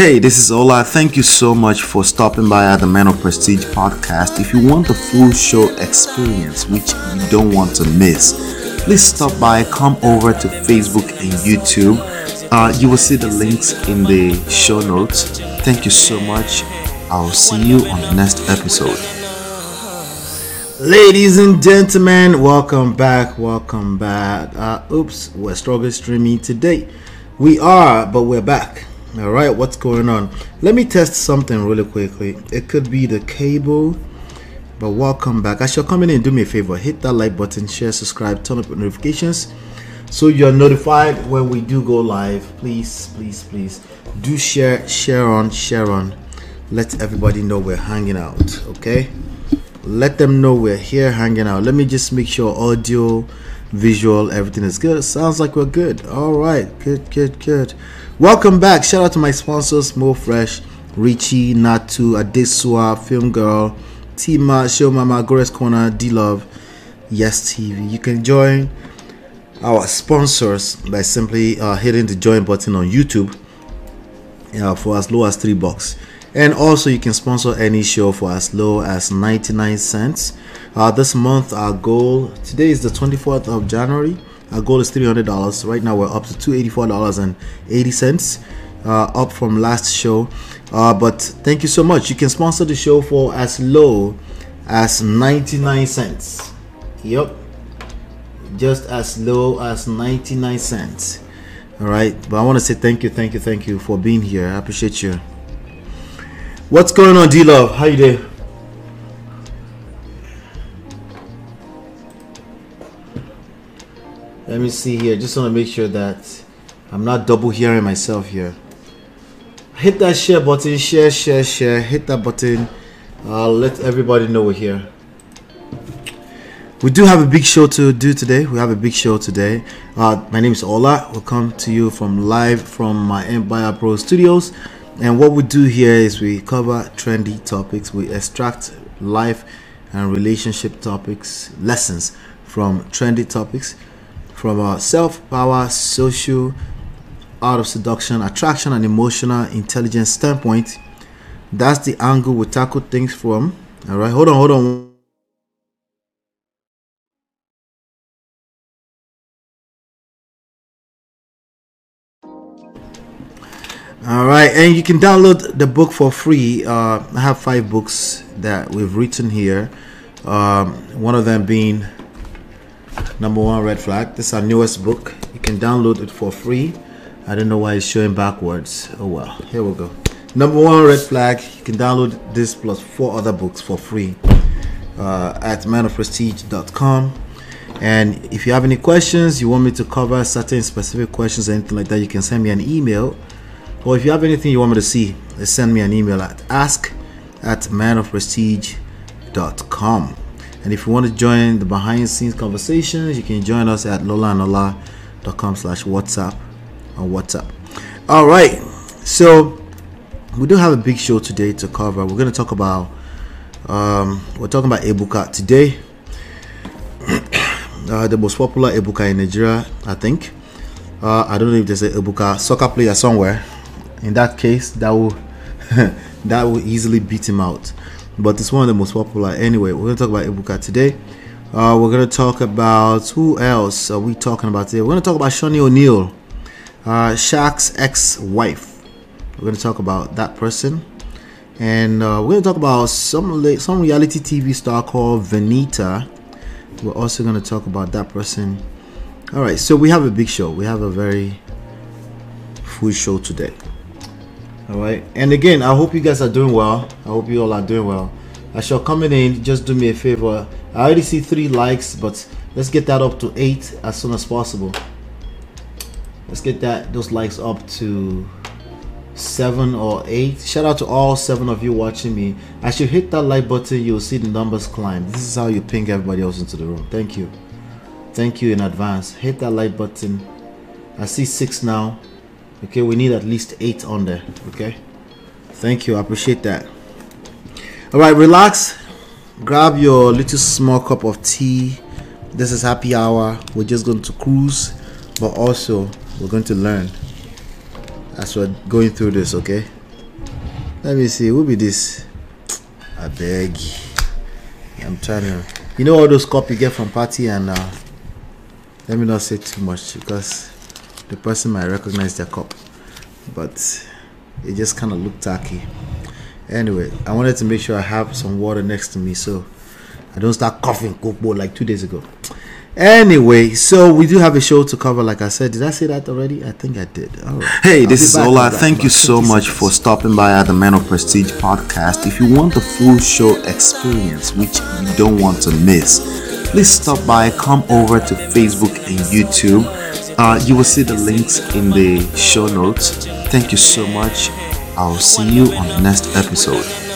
Hey, this is Ola. Thank you so much for stopping by at the Man of Prestige podcast. If you want the full show experience, which you don't want to miss, please stop by, come over to Facebook and YouTube. Uh, you will see the links in the show notes. Thank you so much. I'll see you on the next episode. Ladies and gentlemen, welcome back. Welcome back. Uh, oops, we're struggling streaming today. We are, but we're back. All right, what's going on? Let me test something really quickly. It could be the cable, but welcome back. As you're coming in, do me a favor hit that like button, share, subscribe, turn up notifications so you're notified when we do go live. Please, please, please do share, share on, share on. Let everybody know we're hanging out, okay? Let them know we're here hanging out. Let me just make sure audio, visual, everything is good. Sounds like we're good. All right, good, good, good. Welcome back. Shout out to my sponsors more Fresh, Richie, Natu, Adesua, Film Girl, Tima, Show Mama, Gores Corner, D Love, Yes TV. You can join our sponsors by simply uh, hitting the join button on YouTube uh, for as low as three bucks. And also, you can sponsor any show for as low as 99 cents. Uh, this month, our goal today is the 24th of January. Our goal is $300. Right now, we're up to $284.80, uh, up from last show. Uh, but thank you so much. You can sponsor the show for as low as 99 cents. Yep. Just as low as 99 cents. All right. But I want to say thank you, thank you, thank you for being here. I appreciate you. What's going on, D Love? How you doing? Let me see here. Just want to make sure that I'm not double hearing myself here. Hit that share button, share, share, share. Hit that button. Uh, let everybody know we're here. We do have a big show to do today. We have a big show today. Uh, my name is Ola. We'll come to you from live from my Empire Pro Studios. And what we do here is we cover trendy topics. We extract life and relationship topics, lessons from trendy topics from our self power, social, art of seduction, attraction, and emotional intelligence standpoint. That's the angle we tackle things from. All right, hold on, hold on. All right, and you can download the book for free. Uh, I have five books that we've written here. Um, one of them being number one red flag. This is our newest book. You can download it for free. I don't know why it's showing backwards. Oh well here we go. Number one red flag. You can download this plus four other books for free uh, at manofprestige.com and if you have any questions you want me to cover certain specific questions or anything like that you can send me an email or if you have anything you want me to see send me an email at ask at manofprestige.com and if you want to join the behind the scenes conversations, you can join us at lolaandola.com slash WhatsApp on WhatsApp. All right. So we do have a big show today to cover. We're going to talk about, um, we're talking about Ebuka today. uh, the most popular Ebuka in Nigeria, I think. Uh, I don't know if there's a Ebuka soccer player somewhere. In that case, that will that will easily beat him out but it's one of the most popular. Anyway, we're gonna talk about Ebuka today. Uh, we're gonna talk about who else are we talking about today? We're gonna talk about Shaunie O'Neal, uh, Shaq's ex-wife. We're gonna talk about that person, and uh, we're gonna talk about some some reality TV star called Venita. We're also gonna talk about that person. All right, so we have a big show. We have a very full show today. All right, and again, I hope you guys are doing well. I hope you all are doing well. As you're coming in, just do me a favor. I already see three likes, but let's get that up to eight as soon as possible. Let's get that those likes up to seven or eight. Shout out to all seven of you watching me. As you hit that like button, you'll see the numbers climb. This is how you ping everybody else into the room. Thank you. Thank you in advance. Hit that like button. I see six now okay we need at least eight on there okay thank you i appreciate that all right relax grab your little small cup of tea this is happy hour we're just going to cruise but also we're going to learn as we're going through this okay Let me see. Who be this? I beg. I'm trying to. You know all those cup you get from party and uh, let me not say too much because the person might recognize their cup, but it just kind of looked tacky. Anyway, I wanted to make sure I have some water next to me so I don't start coughing cookboard like two days ago. Anyway, so we do have a show to cover. Like I said, did I say that already? I think I did. All right. Hey, this is Ola. Thank you so much for stopping by at the Man of Prestige podcast. If you want the full show experience, which you don't want to miss, please stop by. Come over to Facebook and YouTube. Uh, you will see the links in the show notes. Thank you so much. I'll see you on the next episode.